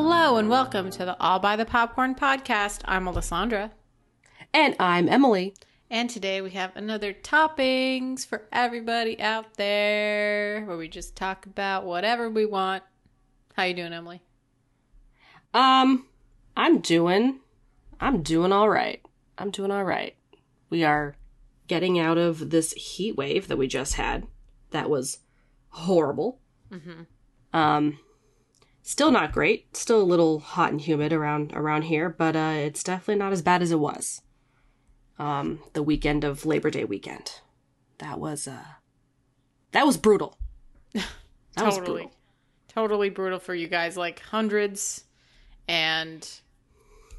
Hello and welcome to the All by the Popcorn podcast. I'm Alessandra. And I'm Emily. And today we have another toppings for everybody out there where we just talk about whatever we want. How you doing, Emily? Um, I'm doing I'm doing all right. I'm doing all right. We are getting out of this heat wave that we just had. That was horrible. Mm-hmm. Um still not great. Still a little hot and humid around around here, but uh it's definitely not as bad as it was. Um the weekend of Labor Day weekend. That was uh that was brutal. That was totally. brutal. Totally brutal for you guys like hundreds and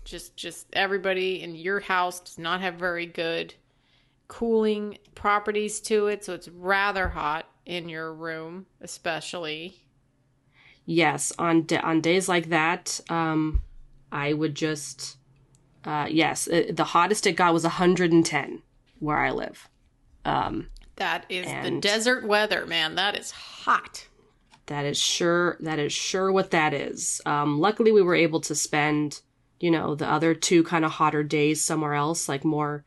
just just everybody in your house does not have very good cooling properties to it, so it's rather hot in your room especially. Yes, on da- on days like that, um, I would just, uh, yes, uh, the hottest it got was 110 where I live. Um, That is the desert weather, man. That is hot. that is sure that is sure what that is. Um, luckily, we were able to spend, you know, the other two kind of hotter days somewhere else, like more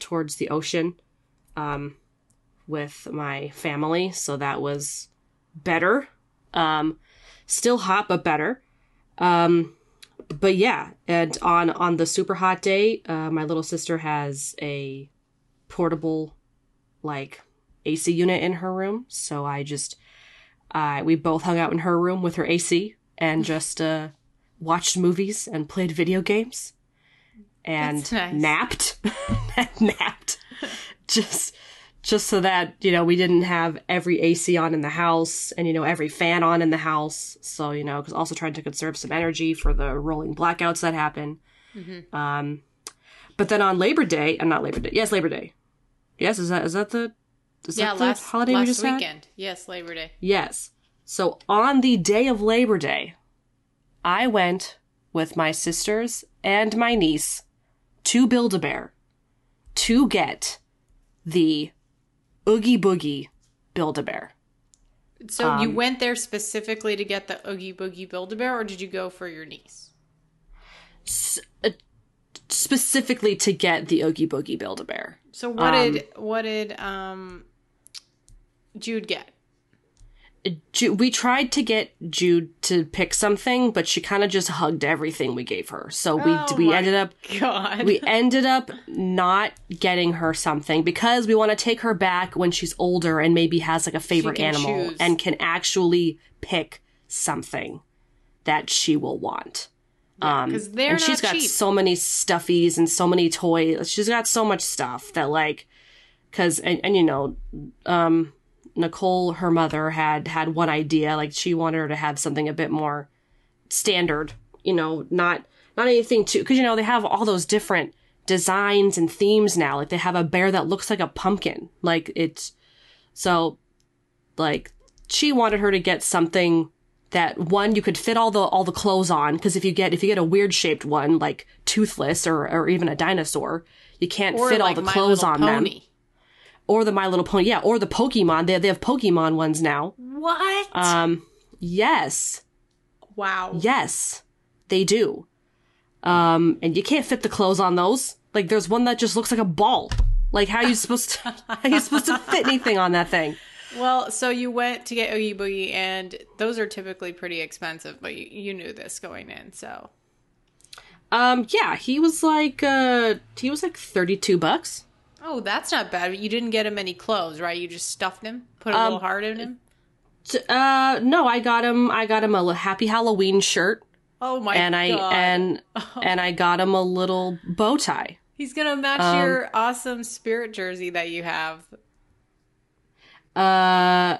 towards the ocean, um, with my family. So that was better. Um, still hot, but better. Um, but yeah, and on on the super hot day, uh, my little sister has a portable, like AC unit in her room. So I just, I we both hung out in her room with her AC and just uh, watched movies and played video games and nice. napped, napped, just just so that you know we didn't have every AC on in the house and you know every fan on in the house. So you know, because also trying to conserve some energy for the rolling blackouts that happen. Mm-hmm. Um, but then on Labor Day, and not Labor Day, yes, Labor Day. Yes, is that is that the is yeah, that the last holiday we last just had? weekend. Yes, Labor Day. Yes. So on the day of Labor Day, I went with my sisters and my niece to Build a Bear to get the Oogie Boogie Build a Bear. So you Um, went there specifically to get the Oogie Boogie Build a Bear, or did you go for your niece? Specifically to get the Oogie Boogie Build a Bear. So what Um, did what did um Jude get? Ju- we tried to get Jude to pick something, but she kind of just hugged everything we gave her. So we Oh we ended up God. we ended up not getting her something because we want to take her back when she's older and maybe has like a favorite animal choose. and can actually pick something that she will want. um 'cause they're and she's got cheap. so many stuffies and so many toys. She's got so much stuff that like cuz and, and you know um Nicole her mother had had one idea like she wanted her to have something a bit more standard, you know, not not anything too because you know they have all those different designs and themes now. Like they have a bear that looks like a pumpkin. Like it's so like she wanted her to get something that one you could fit all the all the clothes on because if you get if you get a weird shaped one like toothless or or even a dinosaur, you can't or fit like all the clothes on them. Or the My Little Pony, yeah, or the Pokemon. They they have Pokemon ones now. What? Um, yes, wow. Yes, they do. Um, and you can't fit the clothes on those. Like, there's one that just looks like a ball. Like, how are you supposed to? how are you supposed to fit anything on that thing? Well, so you went to get Oogie Boogie, and those are typically pretty expensive, but you, you knew this going in, so. Um, yeah, he was like, uh, he was like thirty-two bucks. Oh, that's not bad. You didn't get him any clothes, right? You just stuffed him, put a Um, little heart in him. T- Uh, no, I got him. I got him a Happy Halloween shirt, Oh my and I god! and and I got him a little bow tie. He's gonna match Um, your awesome spirit jersey that you have. Uh,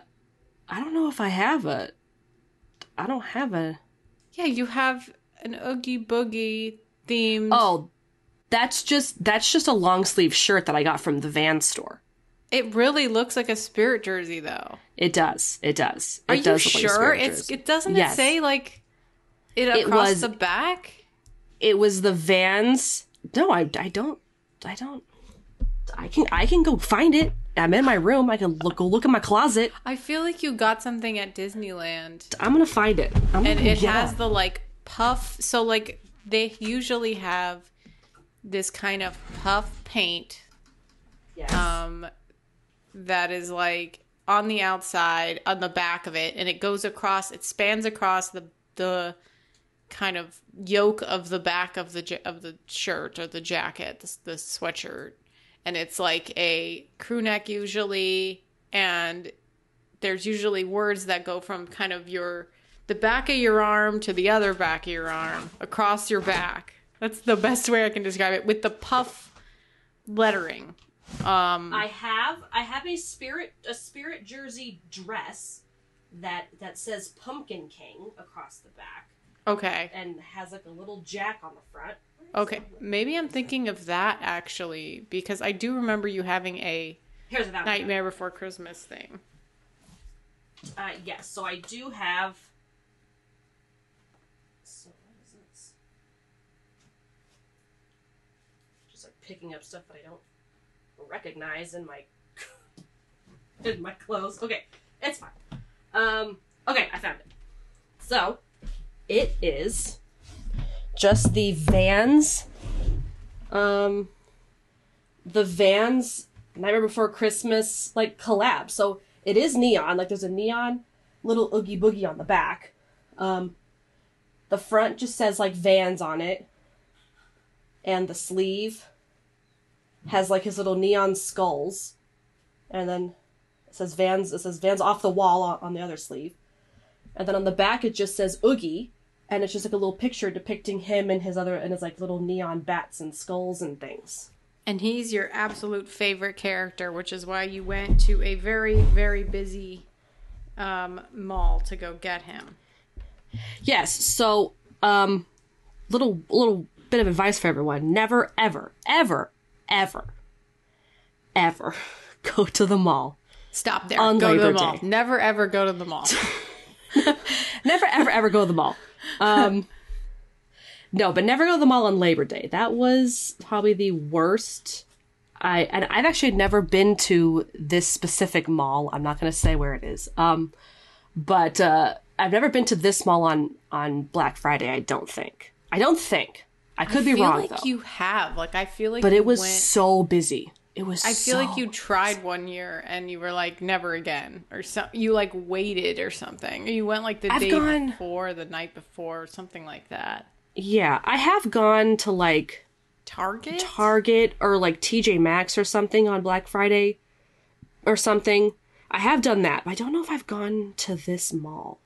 I don't know if I have a. I don't have a. Yeah, you have an Oogie Boogie themed. Oh, that's just that's just a long sleeve shirt that I got from the Van store. it really looks like a spirit jersey, though. It does. It does. It Are you does look like a sure? It's it doesn't Yes. it say like it It across was- the back? It was the Vans. No, I I don't I don't. I can I can go find it. I'm in my room. I can look go look in my closet. I feel like you got something at Disneyland, I'm gonna find it. I'm and gonna it get has the like puff. So like they usually have this kind of puff paint Yes. um, that is like on the outside, on the back of it, and it goes across. It spans across the the kind of yoke of the back of the of the shirt or the jacket, the, the sweatshirt, and it's like a crew neck usually, and there's usually words that go from kind of your the back of your arm to the other back of your arm across your back. That's the best way I can describe it with the puff lettering. Um, I have I have a spirit a spirit jersey dress that that says Pumpkin King across the back okay. and has like a little jack on the front. Okay. Maybe I'm thinking of that actually because I do remember you having a Here's. Nightmare Before Christmas thing. Uh, yes, so I do have. So what is this? Just like picking up stuff that I don't recognize in my in my clothes. Okay, it's fine. Um, okay, I found it. So it is just the Vans. Um, the Vans Nightmare Before Christmas like collab. So it is neon. Like there's a neon little oogie boogie on the back. Um, the front just says like Vans on it, and the sleeve has like his little neon skulls, and then it says Vans. It says Vans off the wall on, on the other sleeve, and then on the back it just says Oogie, and it's just like a little picture depicting him and his other and his like little neon bats and skulls and things. And he's your absolute favorite character, which is why you went to a very, very busy um, mall to go get him. Yes. So, um, little little bit of advice for everyone: never, ever, ever, ever, ever go to the mall. Stop there. On go to the Labor mall. Day. Never ever go to the mall. Never, ever, ever go to the mall. Um, no, but never go to the mall on Labor Day. That was probably the worst. I and I've actually never been to this specific mall. I'm not going to say where it is. Um, but uh, I've never been to this mall on on Black Friday. I don't think. I don't think. I could I be feel wrong like though. you have. Like I feel like but it was went- so busy. It was. I feel like you tried one year and you were like never again or some you like waited or something. Or you went like the I've day gone- before, the night before, or something like that. Yeah, I have gone to like Target? Target or like TJ Maxx or something on Black Friday or something. I have done that, but I don't know if I've gone to this mall.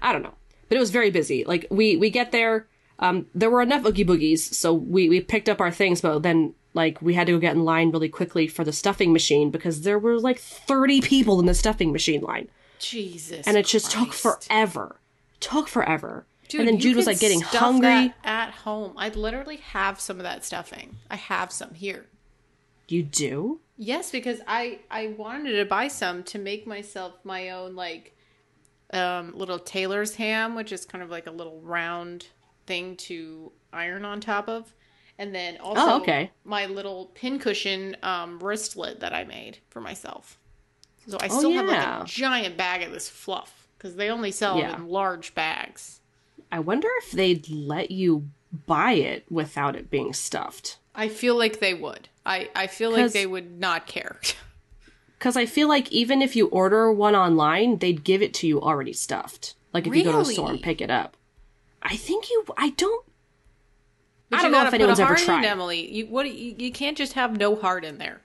I don't know. But it was very busy. Like we we get there, um there were enough oogie boogies, so we we picked up our things, but then like we had to go get in line really quickly for the stuffing machine because there were like 30 people in the stuffing machine line. Jesus. And it just took forever. Took forever. Dude, and then Jude was like getting hungry. at home. I literally have some of that stuffing. I have some here. You do? Yes, because I I wanted to buy some to make myself my own like um little tailor's ham, which is kind of like a little round thing to iron on top of. And then also Oh, okay. my little pincushion um wristlet that I made for myself. So I Oh, still have like a giant bag of this fluff because they only sell Yeah. in large bags. I wonder if they'd let you buy it without it being stuffed. I feel like they would. I, I feel like they would not care. Because I feel like even if you order one online, they'd give it to you already stuffed. Like if you go to a store and pick it up. I think you. I don't. But I don't know if anyone's a ever heart in, tried. Emily, you what? You, you can't just have no heart in there.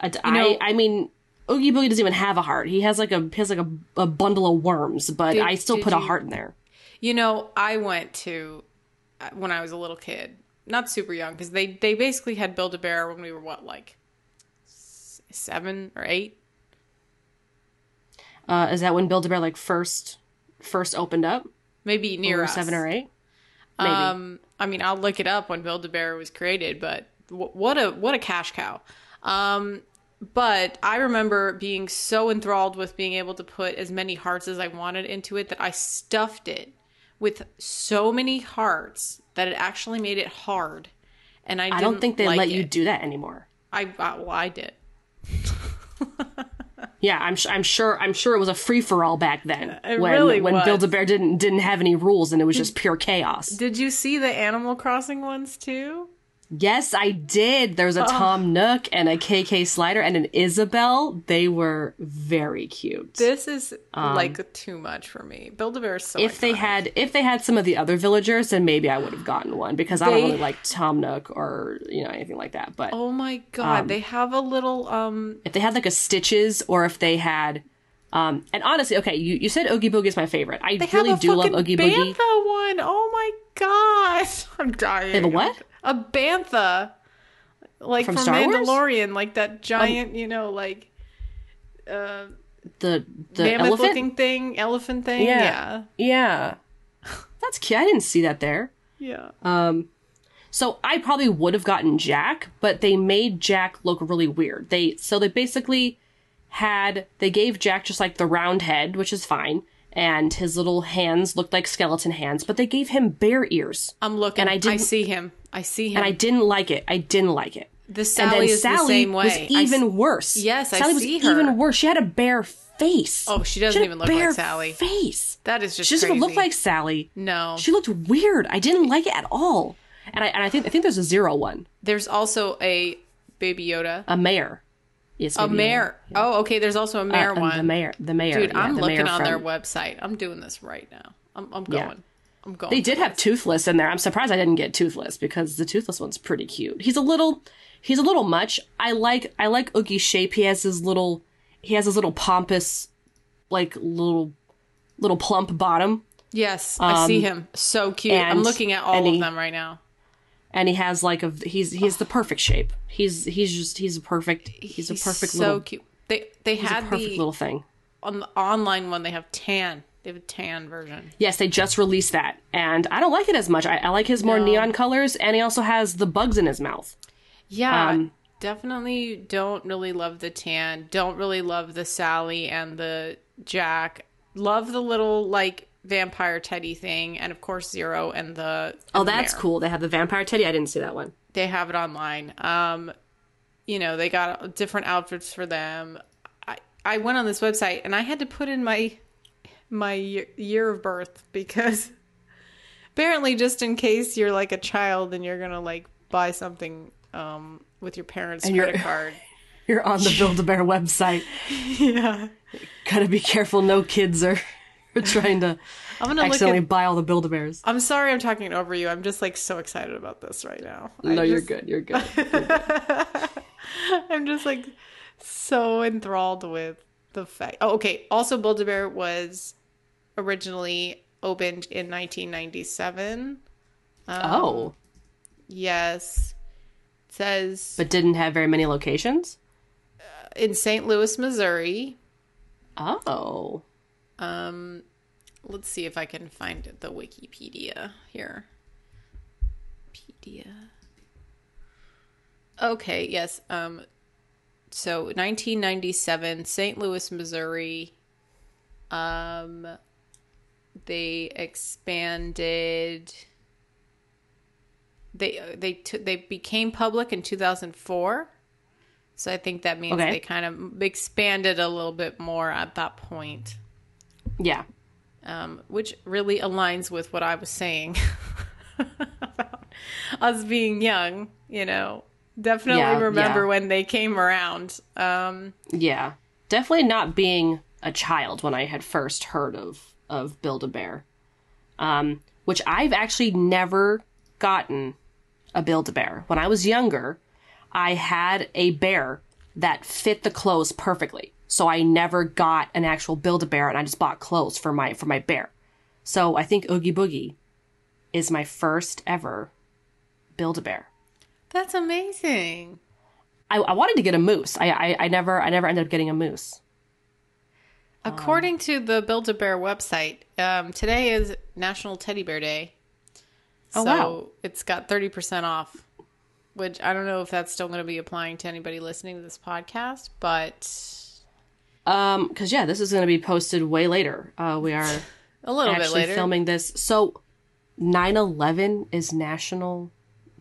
I, you know- I, I mean, Oogie Boogie doesn't even have a heart. He has like a he has like a, a bundle of worms, but Did- I still put a heart in there. You know, I went to uh, when I was a little kid. not super young because they they basically had Build a Bear when we were what like seven or eight. Uh, is that when Build a Bear like first first opened up? Maybe near Or us. seven or eight? Maybe. Um, I mean, I'll look it up when Build a Bear was created, but w- what a what a cash cow. Um, but I remember being so enthralled with being able to put as many hearts as I wanted into it that I stuffed it with so many hearts that it actually made it hard. And I, I don't didn't think they like let you do that anymore. I I- well, I did. Yeah, I'm I'm sure I'm sure it was a free for all back then uh, It when really when was. Build a Bear didn't didn't have any rules and it was just pure chaos. Did you see the Animal Crossing ones too? Yes, I did. There was Oh. a Tom Nook and a KK Slider and an Isabelle. They were very cute. This is like too much for me. Build a Bear so. Um, if they had if they had some of the other villagers, then maybe I would have gotten one because I don't really like Tom Nook or you know anything like that. But Oh my god, they have a little um if they had like a Stitches or if they had um and honestly, okay, you, you said Oogie Boogie is my favorite. I they really have a do love Oogie bantha Boogie. one. Oh my god. I'm dying. They have a what? A bantha. Like From from, Star Wars? Mandalorian, like that giant, you know, like uh The the mammoth elephant. looking thing, elephant thing. Yeah. Yeah. Yeah. That's cute. I didn't see that there. Yeah. Um, so I probably would have gotten Jack, but they made Jack look really weird. They so they basically had they gave Jack just like the round head, which is fine, and his little hands looked like skeleton hands, but they gave him bear ears, I'm looking. and I I, didn't- see him. I see him. and I didn't like it. I didn't like it. the Sally is Sally the same way. was even s- worse. Yes, I Sally see was her. even worse. She had a bare face. Oh, she doesn't a even look like Sally. Face. That is just She doesn't even look like Sally. No. She looked weird. I didn't like it at all. And I, and I think I think there's a zero one, There's also a Baby Yoda. a mayor. Yes, A mayor. Oh, okay. There's also a mayor Uh, one. The mayor. The mayor. Dude, yeah, I'm looking on their website. I'm doing this right now. I'm, I'm Yeah. going. I'm going. They did have. Toothless in there. I'm surprised I didn't get Toothless because the Toothless one's pretty cute. He's a little, he's a little much. I like, I like Oogie's shape. He has his little, he has his little pompous, like little, little plump bottom, Yes, I see Um, him. So cute. I'm looking at all of he- them right now. And he has like a, he's he's the perfect shape. He's he's just he's a perfect, he's, a perfect so little, cute. They they he's a had perfect the little thing. on the online one. They have tan. They have a tan version. Yes, they just released that, and I don't like it as much. I, I like his more neon colors, and he also has the bugs in his mouth. Yeah, Um, definitely don't really love the tan. Don't really love the Sally and the Jack. Love the little like vampire teddy thing, and of course Zero and the. Oh, and the that's mayor. cool. They have the vampire teddy. I didn't see that one. They have it online. Um, you know, they got different outfits for them. I I went on this website and I had to put in my my year, year of birth because apparently just in case you're like a child and you're gonna like buy something um with your parents' And credit card. You're on the Build a Bear website. yeah, Gotta be careful. No kids are, are trying to I'm gonna look accidentally at. buy all the Build a Bears. I'm sorry, I'm talking over you. I'm just like so excited about this right now. No, I you're just- good. You're good. I'm just like so enthralled with the fact. Oh, okay. Also, Build a Bear was originally opened in 1997. Um, oh, Yes. It says but didn't have very many locations. Uh, in St. Louis, Missouri. Oh, Um, let's see if I can find the Wikipedia here. Wikipedia. Okay, yes. Um, so 1997, St. Louis, Missouri. Um, they expanded. They they t- they became public in 2004. So I think that means Okay. they kind of expanded a little bit more at that point yeah. um, which really aligns with what I was saying about us being young. You know, definitely Yeah, remember yeah. when they came around. Um, Yeah, definitely not being a child when I had first heard of of Build a Bear, um, which I've actually never gotten a Build a Bear. When I was younger, I had a bear that fit the clothes perfectly, so I never got an actual Build a Bear, and I just bought clothes for my for my bear. So I think Oogie Boogie is my first ever Build a Bear. That's amazing. I, I wanted to get a moose. I, I I never I never ended up getting a moose. According to the Build a Bear website, um, today is National Teddy Bear Day. Oh, so wow. it's got 30% off, which I don't know if that's still going to be applying to anybody listening to this podcast, but Um, because yeah, this is going to be posted way later. Uh, we are a little bit later. filming this. So, 9-11 is National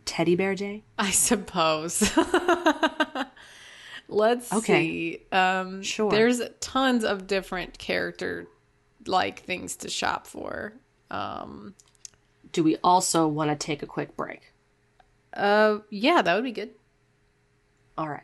Teddy Bear Day. I suppose. Let's Okay. see. Um, Sure. There's tons of different character like things to shop for. Um, Do we also want to take a quick break? uh, yeah, that would be good. All right.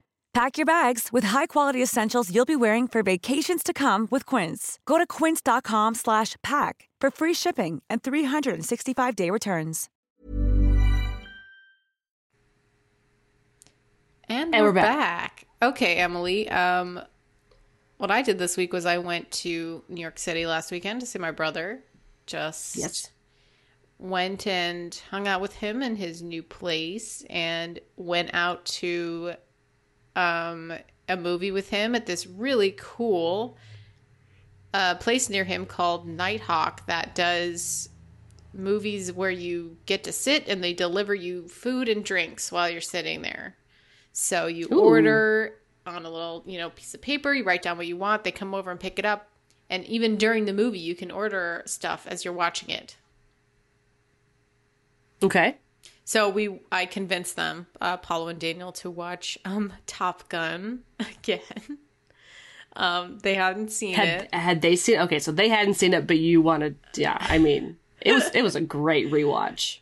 Pack your bags with high-quality essentials you'll be wearing for vacations to come with Quince. Go to quince.com slash pack for free shipping and 365-day returns. And, And we're, we're back. Okay, Emily. Um, what I did this week was I went to New York City last weekend to see my brother. Just Yes. went and hung out with him in his new place and went out to um, a movie with him at this really cool uh, place near him called Nitehawk that does movies where you get to sit and they deliver you food and drinks while you're sitting there. So you Ooh. order on a little, you know, piece of paper, you write down what you want, they come over and pick it up. And even during the movie, you can order stuff as you're watching it. Okay. So we, I convinced them, uh, Paulo and Daniel, to watch um, Top Gun again. um, they hadn't seen Had it. had they seen? Okay, so they hadn't seen it, but you wanted. Yeah, I mean, it was it was a great rewatch.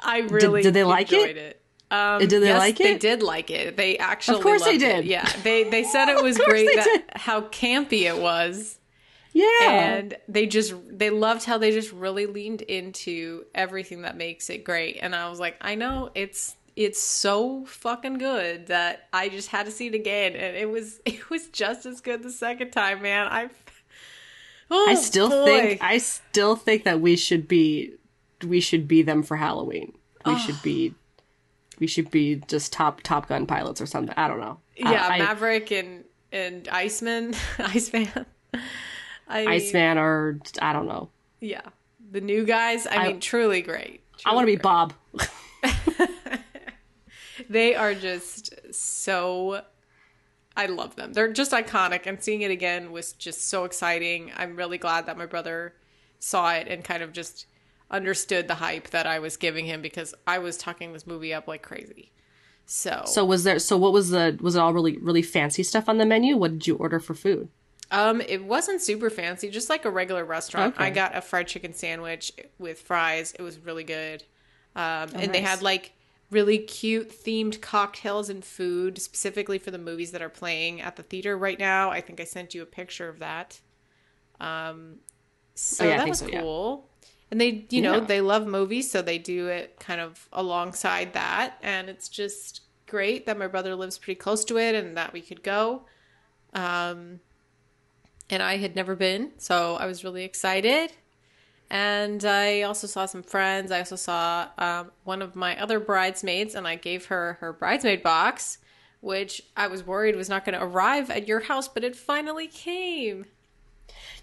I really did they like it? it. Um, Did they yes, like They did like it. They actually, Of course they loved it. did. Yeah, they they said it was great that how campy it was. Yeah. and they just they loved how they just really leaned into everything that makes it great and i was like i know it's it's so fucking good that i just had to see it again and it was it was just as good the second time man i oh, I still boy. think I still think that we should be we should be them for Halloween. We should be we should be just top Top Gun pilots or something. I don't know. Yeah I, maverick and and iceman iceman I, Iceman or I don't know. yeah the new guys i, I- mean truly great I want to be great. Bob. They are just so. I love them. They're just iconic, and seeing it again was just so exciting. I'm really glad that my brother saw it and kind of just understood the hype that I was giving him because I was talking this movie up like crazy. So, So was there? So what was the? Was it all really really fancy stuff on the menu? What did you order for food? Um, it wasn't super fancy, just like a regular restaurant. Okay. I got a fried chicken sandwich with fries. It was really good. Um, and they had like really cute themed cocktails and food specifically for the movies that are playing at the theater right now. I think I sent you a picture of that. Um, so Oh, yeah, that was so, yeah. cool. And they, you know, Yeah. they love movies, so they do it kind of alongside that. And it's just great that my brother lives pretty close to it and that we could go. Um, and I had never been, so I was really excited. And I also saw some friends. I also saw um, one of my other bridesmaids, and I gave her her bridesmaid box, which I was worried was not going to arrive at your house, but it finally came.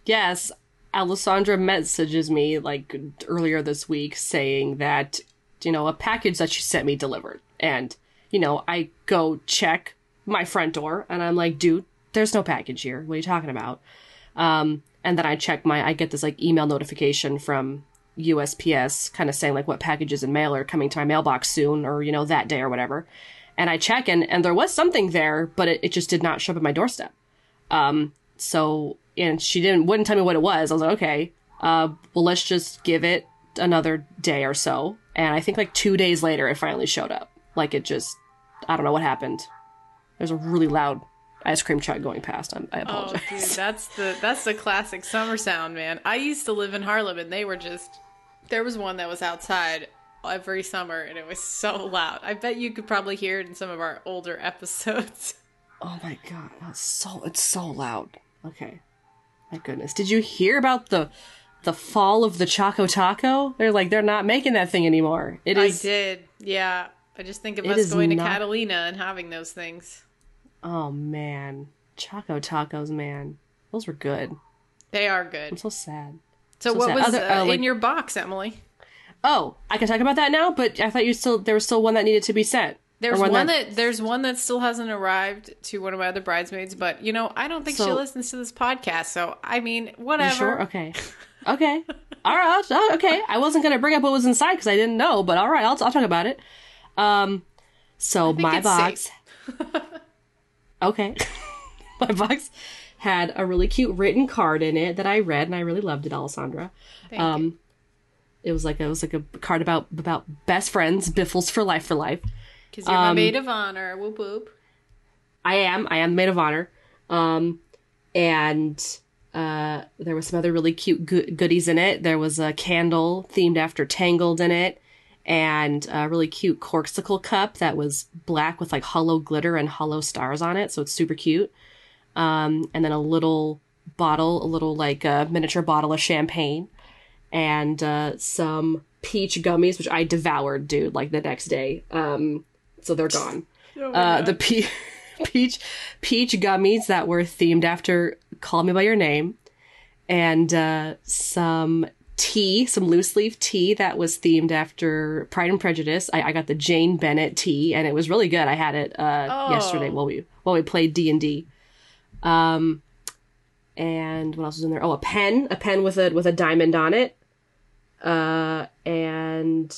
Yes, Alessandra messages me like earlier this week saying that you know a package that she sent me delivered, and you know I go check my front door and I'm like, dude, there's no package here. What are you talking about? Um, and then I check my, I get this like email notification from USPS kind of saying like what packages and mail are coming to my mailbox soon or, you know, that day or whatever. And I check and, and there was something there, but it, it just did not show up at my doorstep. Um, so, and she didn't, wouldn't tell me what it was. I was like, okay, uh, well, let's just give it another day or so. And I think like two days later, it finally showed up. Like it just, I don't know what happened. There's a really loud ice cream truck going past. I'm, I Oh, apologize. dude, that's the that's the classic summer sound, man. I used to live in Harlem, and they were just there was one that was outside every summer, and it was so loud. I bet you could probably hear it in some of our older episodes. Oh my god, that's so it's so loud. Okay. My goodness. Did you hear about the the fall of the Choco Taco? They're like they're not making that thing anymore. It is I did, yeah. I just think of us going to Catalina and having those things. Oh man. Choco Tacos, man. Those were good. They are good. I'm so sad. So, so what sad. was Other- uh, uh, like- in your box, Emily? Oh, I can talk about that now, but I thought you still there was still one that needed to be sent. There's Or one, that... there's one that still hasn't arrived to one of my other bridesmaids, but you know I don't think she listens to this podcast. So I mean, whatever. sure? Okay. Okay. All right. I'll- okay. I wasn't gonna bring up what was inside because I didn't know, but all right, I'll I'll talk about it. Um, so my box. okay, my box had a really cute written card in it that I read and I really loved it, Alessandra. Thank um, you. It was like it was like a card about about best friends, biffles for life for life. Because you're my um, maid of honor. Whoop whoop. I am. I am the maid of honor. Um, and uh, there was some other really cute go- goodies in it. There was a candle themed after Tangled in it, and a really cute Corkcicle cup that was black with like hollow glitter and hollow stars on it. So it's super cute. Um, and then a little bottle, a little like a miniature bottle of champagne, and uh, some peach gummies, which I devoured, dude. Like the next day. Um, so they're gone uh, the pe- peach peach gummies that were themed after "Call Me by Your Name," and uh, some tea, some loose leaf tea that was themed after Pride and Prejudice. I, I got the Jane Bennett tea, and it was really good. I had it uh, Oh. yesterday while we while we played D and D. Um, and what else was in there? Oh, a pen, a pen with a with a diamond on it, uh, and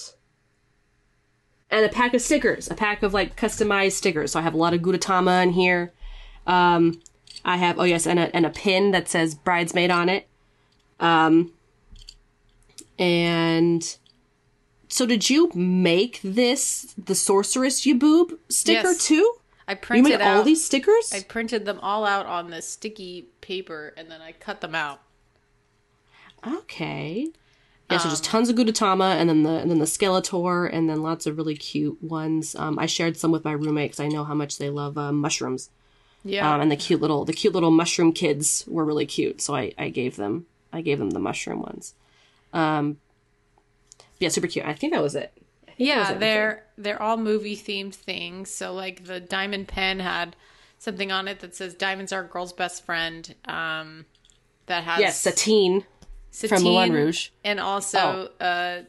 and a pack of stickers, a pack of like customized stickers. So I have a lot of Gudetama in here. Um, I have oh yes, and a and a pin that says bridesmaid on it. Um, and so did you make this the sorceress you boob sticker Yes. too? I You printed made out. all these stickers? I printed them all out on this sticky paper, and then I cut them out. Okay. Yeah, so Um, just tons of Gudetama, and then the and then the Skeletor, and then lots of really cute ones. Um, I shared some with my roommate because I know how much they love uh, mushrooms. Yeah. Um, and the cute little the cute little mushroom kids were really cute, so I, I gave them I gave them the mushroom ones. Um, yeah, super cute. I think that was it. Yeah, everything. they're they're all movie themed things. So like the diamond pen had something on it that says "Diamonds are a girl's best friend." Um, that has Yes, Satine from Moulin Rouge. and also uh,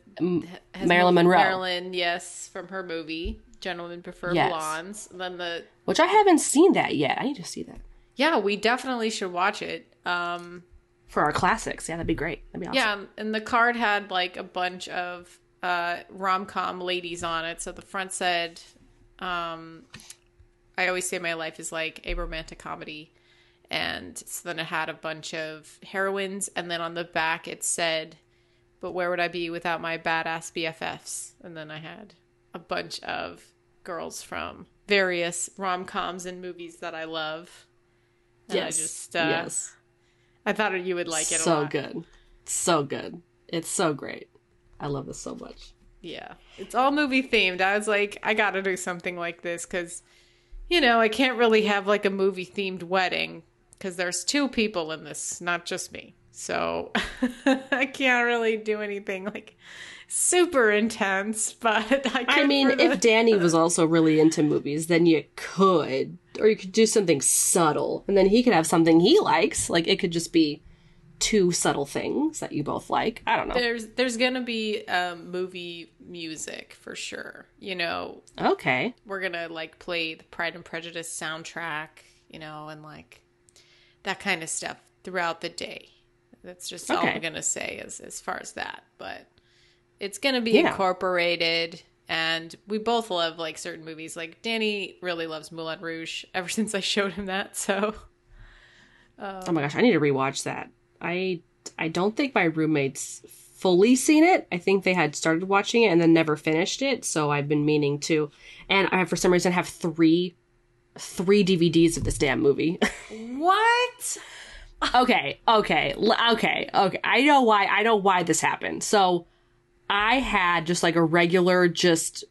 has Marilyn Monroe. Marilyn, yes, from her movie "Gentlemen Prefer Yes. Blondes." Then the which I haven't seen that yet. I need to see that yeah, we definitely should watch it. Um, for our classics. Yeah, that'd be great. That'd be awesome. Yeah, and the card had like a bunch of uh, rom com ladies on it. So the front said, um, I always say my life is like a romantic comedy. And so then it had a bunch of heroines. And then on the back it said, But where would I be without my badass BFFs? And then I had a bunch of girls from various rom coms and movies that I love. And Yes. I just, uh, yes. I thought you would like it so good. So good. It's so great. I love this so much. Yeah, it's all movie themed. I was like, I got to do something like this because, you know, I can't really have like a movie themed wedding because there's two people in this, not just me. So I can't really do anything like super intense. But I, I mean, if Danny was also really into movies, then you could, or you could do something subtle, and then he could have something he likes. Like it could just be two subtle things that you both like. I don't know. There's there's gonna be um, movie music for sure. You know, Okay. we're gonna like play the Pride and Prejudice soundtrack, you know, and like that kind of stuff throughout the day. That's just all I'm gonna say as as far as that. But it's gonna be Yeah. incorporated and we both love like certain movies. Like Danny really loves Moulin Rouge ever since I showed him that, so uh, Oh my gosh, I need to rewatch that. I I don't think my roommates fully seen it. I think they had started watching it and then never finished it, so I've been meaning to. And I for some reason have 3 3 DVDs of this damn movie. What? okay, okay, okay, okay. I know why. I know why this happened. So, I had just like a regular, just,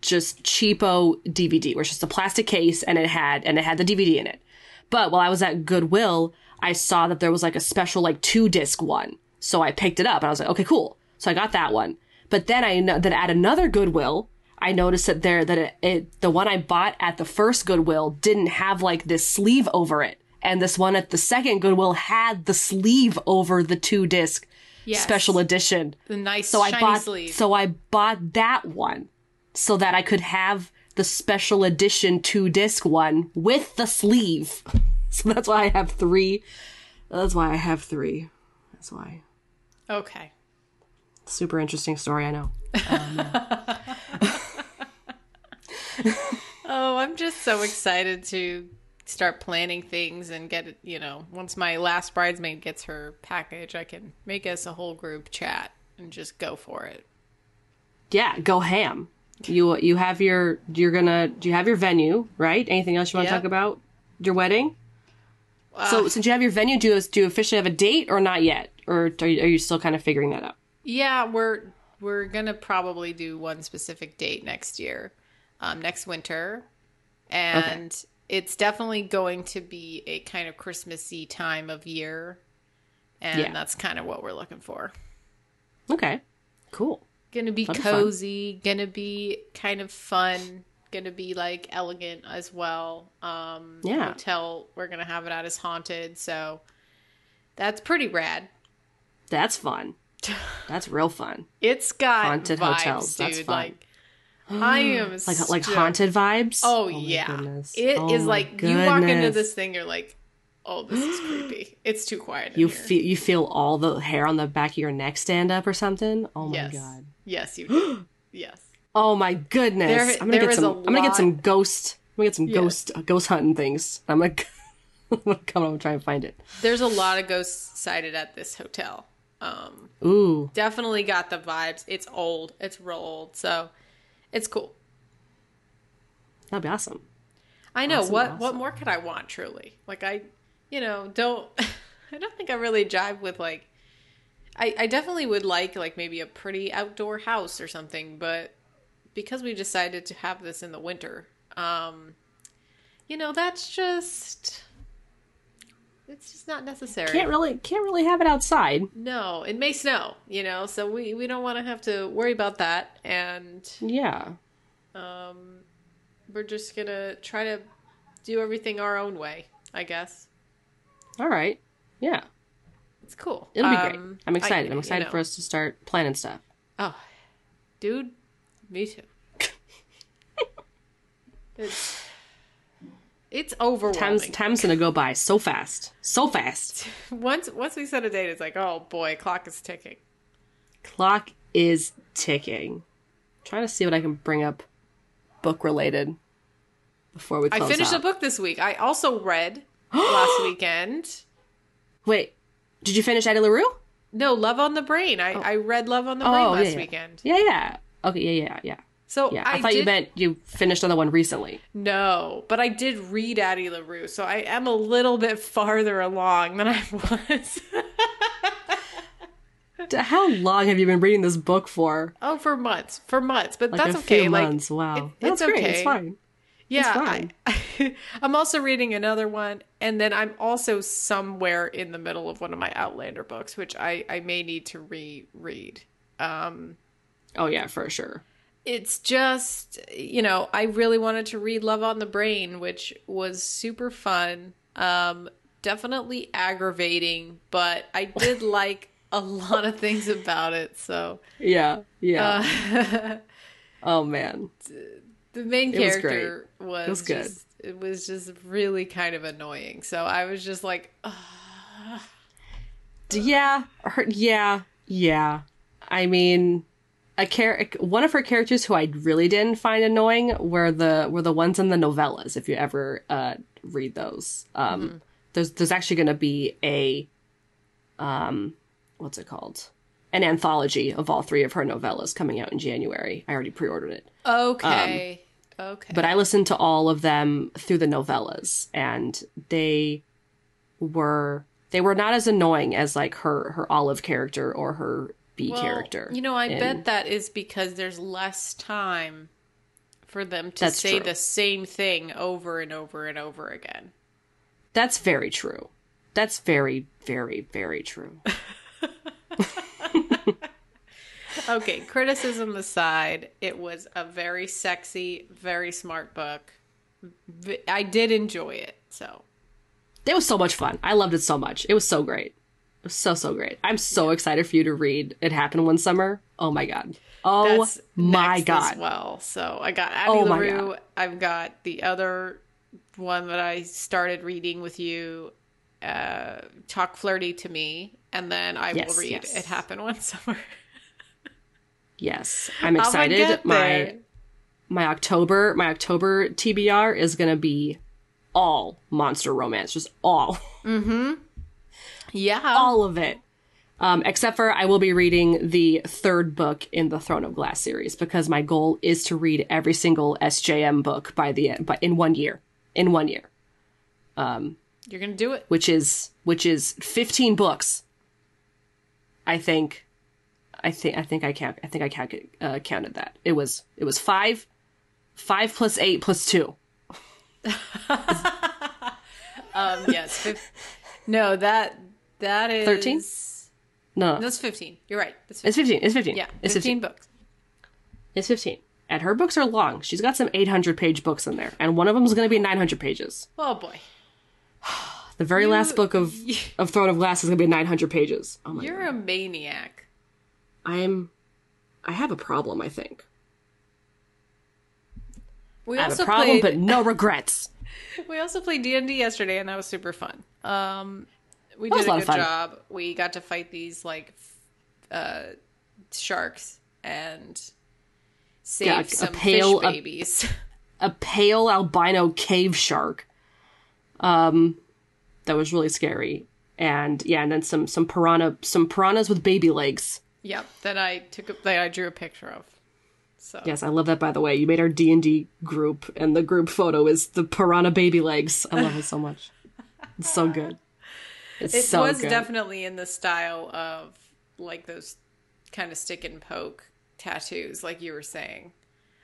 just cheapo DVD, it's just a plastic case, and it had and it had the DVD in it. But while I was at Goodwill, I saw that there was like a special like two disc one, so I picked it up, and I was like, okay, cool. So I got that one. But then I know that at another Goodwill, I noticed that there that it, it the one I bought at the first Goodwill didn't have like this sleeve over it, and this one at the second Goodwill had the sleeve over the two disc Yes. special edition. The nice So I bought sleeve. so I bought that one so that I could have the special edition two disc one with the sleeve. So that's why I have three. That's why I have three. That's why. okay. Super interesting story, I know. Oh, I'm just so excited to start planning things and get it, you know, once my last bridesmaid gets her package, I can make us a whole group chat and just go for it. Yeah, go ham. You you have your you're gonna do you have your venue, right? Anything else you want to Yep. talk about? Your wedding? so since you have your venue, do you, do you officially have a date or not yet? Or are you, are you still kind of figuring that out? Yeah, we're we're gonna probably do one specific date next year, um, next winter, and it's definitely going to be a kind of Christmassy time of year, and Yeah. that's kind of what we're looking for. Okay. Cool. Gonna be That'd be cozy, gonna be kind of fun, gonna be like elegant as well. Um, Yeah. hotel we're gonna have it at is haunted, so that's pretty rad. That's fun. That's real fun. It's got Haunted vibes, hotels, dude. that's fun. Like I am Like like haunted vibes. Oh, my yeah, goodness. it is Oh my like you walk into this thing, you're like, oh, this is creepy. It's too quiet. You feel you feel all the hair on the back of your neck stand up or something. Oh my yes, god. yes, you do. yes. Oh my goodness. There- I'm gonna there get is some. a I'm gonna get some ghost. I'm gonna get some Yes. ghost uh, ghost hunting things. I'm gonna, I'm gonna come up and try and find it. There's a lot of ghosts sighted at this hotel. Um, Ooh, definitely got the vibes. It's old. It's real old, so it's cool. that'd be awesome. I know Awesome, what what more could I want truly? Like I, you know, don't I don't think I really jive with like I I definitely would like like maybe a pretty outdoor house or something, but because we decided to have this in the winter, um you know, that's just it's just not necessary. Can't really can't really have it outside. no, it may snow, you know, so we we don't want to have to worry about that and Yeah. um, we're just gonna try to do everything our own way, I guess. All right. Yeah. It's cool. It'll be great. Um, I'm excited. I'm you excited know. for us to start planning stuff. Oh, dude, me too. it's it's overwhelming. Time's time's gonna go by so fast, so fast. once once we set a date, it's like, oh boy, clock is ticking. Clock is ticking. trying to see what I can bring up, book related, before we I finished out. a book this week. I also read last weekend. Wait, did you finish Addie LaRue? No, Love on the Brain. I, oh. I read Love on the oh, Brain Oh, last yeah, yeah. weekend. Yeah, yeah. Okay, yeah, yeah, yeah. So Yeah, I, I, thought did, you meant you finished another one recently. No, but I did read Addie LaRue, so I am a little bit farther along than I was. How long have you been reading this book for? oh, for months, for months, but Like that's a okay. few like, months. Wow, it- that's it's great. okay. It's fine. Yeah, fine. I, I'm also reading another one, and then I'm also somewhere in the middle of one of my Outlander books, which I I may need to reread. Um, Oh yeah, for sure. It's just you know I really wanted to read Love on the Brain, which was super fun. Um, definitely aggravating, but I did like a lot of things about it. So Yeah, yeah. uh, oh man, the main It was character was, It was good. just it was just really kind of annoying. So I was just like, "Ugh." Yeah, yeah, yeah. I mean, a char- one of her characters who I really didn't find annoying were the were the ones in the novellas. If you ever uh, read those, um, there's there's actually going to be a um, what's it called? An anthology of all three of her novellas coming out in January. I already pre-ordered it. okay, okay. but I listened to all of them through the novellas, and they were they were not as annoying as like her her Olive character or her B Well, character. You know, I bet that is because there's less time for them to say true. the same thing over and over and over again. that's very true. That's very very very true. Okay, criticism aside, it was a very sexy, very smart book. I did enjoy it. So, It was so much fun. I loved it so much. It was so great. So so great. I'm so excited for you to read It Happened One Summer. Oh my god. Oh that's my god. as well. So, I got Addie Oh LaRue. God. I've got the other one that I started reading with you, uh, Talk Flirty to Me, and then I Yes, will read yes. It Happened One Summer. Yes, I'm excited. My my October my October TBR is gonna be all monster romance, just all Yeah. all of it. Um, except for I will be reading the third book in the Throne of Glass series because my goal is to read every single SJM book by the end, but in one year, in one year, You're going to do it. which is which is 15 books. I think, I think I think I count I think I count, uh, counted that it was it was five, five plus eight plus two. Um, yes. No, that that is 13? No, That's 15. You're right. That's 15. it's 15. It's 15. Yeah, it's 15 15. books. It's 15. And her books are long. She's got some 800 page books in there, and one of them is going to be 900 pages. Oh boy. The very last book of of Throne of Glass is going to be 900 pages. Oh my You're a maniac. I'm I have a problem, I think. We I have also a problem played but no regrets. we also played D&D yesterday and that was super fun. Um we did a a good job. We got to fight these like uh sharks and save Yeah, a some pale- fish a- babies. a pale albino cave shark. Um that was really scary. And yeah, and then some some piranha some piranhas with baby legs. yep, that I took a, that I drew a picture of. So Yes, I love that by the way. You made our D&D group and the group photo is the piranha baby legs. I love it so much. It's so good. It's it so was good. definitely in the style of like those kind of stick and poke tattoos like you were saying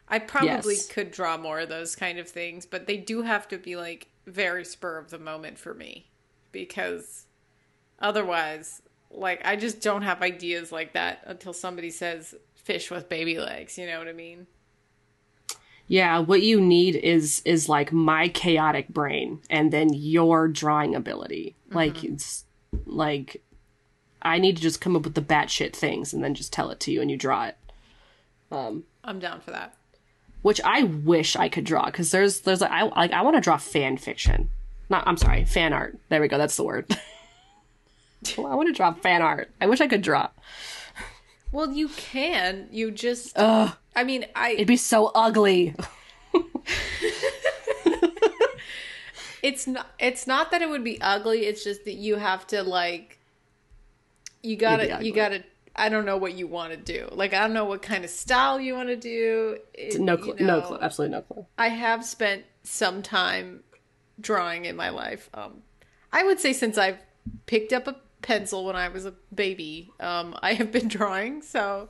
i probably Yes. could draw more of those kind of things but they do have to be like very spur of the moment for me because otherwise like i just don't have ideas like that until somebody says fish with baby legs you know what i mean Yeah, what you need is is like my chaotic brain and then your drawing ability. Like it's like I need to just come up with the batshit things and then just tell it to you and you draw it. Um i'm down for that Which I wish I could draw because there's there's like I like I want to draw fan fiction. Not I'm sorry, fan art. There we go. That's the word. Well, I want to draw fan art. I wish I could draw. well you can you just Ugh, i mean i it'd be so ugly. it's not it's not that it would be ugly it's just that you have to like you gotta you gotta i don't know what you want to do like i don't know what kind of style you want to do It- No you clue. No clue. Absolutely no clue. i have spent some time drawing in my life um i would say since i've picked up a pencil when i was a baby um i have been drawing so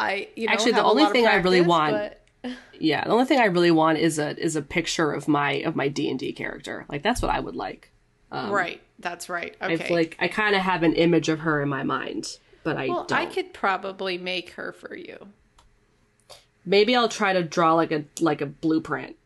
i you know Actually, the only thing I really want- but- Yeah, the only thing I really want is a is a picture of my of my D and D character. Like that's what I would like. Um, right that's right okay like I kind of have an image of her in my mind, but I well don't. i could probably make her for you Maybe I'll try to draw like a like a blueprint,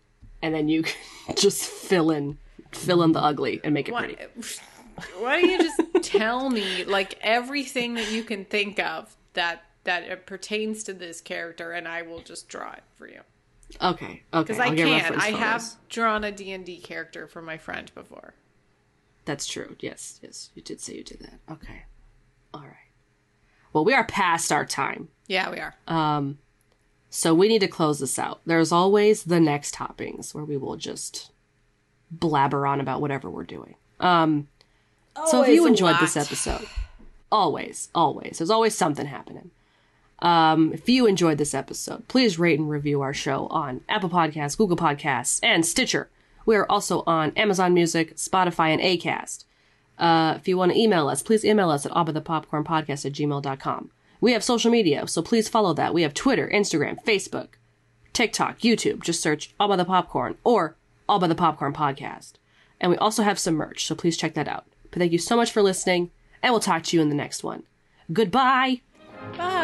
and then you can just fill in fill in the ugly and make it Why, pretty. why don't you just tell me like everything that you can think of that that it pertains to this character, and I will just draw it for you Okay, okay. because I I'll can. I have drawn a D and D character for my friend before. That's true. Yes, yes. You did say you did that. Okay. All right. Well, we are past our time. Yeah, we are. Um, so we need to close this out. There's always the next toppings where we will just blabber on about whatever we're doing. Um, so if you Always enjoyed this episode, always, always, there's always something happening. Um, if you enjoyed this episode, please rate and review our show on Apple Podcasts, Google Podcasts, and Stitcher. We are also on Amazon Music, Spotify, and Acast. Uh, if you want to email us, please email us at abbathepopcornpodcast at gmail.com. We have social media, so please follow that. We have Twitter, Instagram, Facebook, TikTok, YouTube. Just search All by the Popcorn or All by the Popcorn Podcast. And we also have some merch, so please check that out. But thank you so much for listening, and we'll talk to you in the next one. Goodbye! Bye.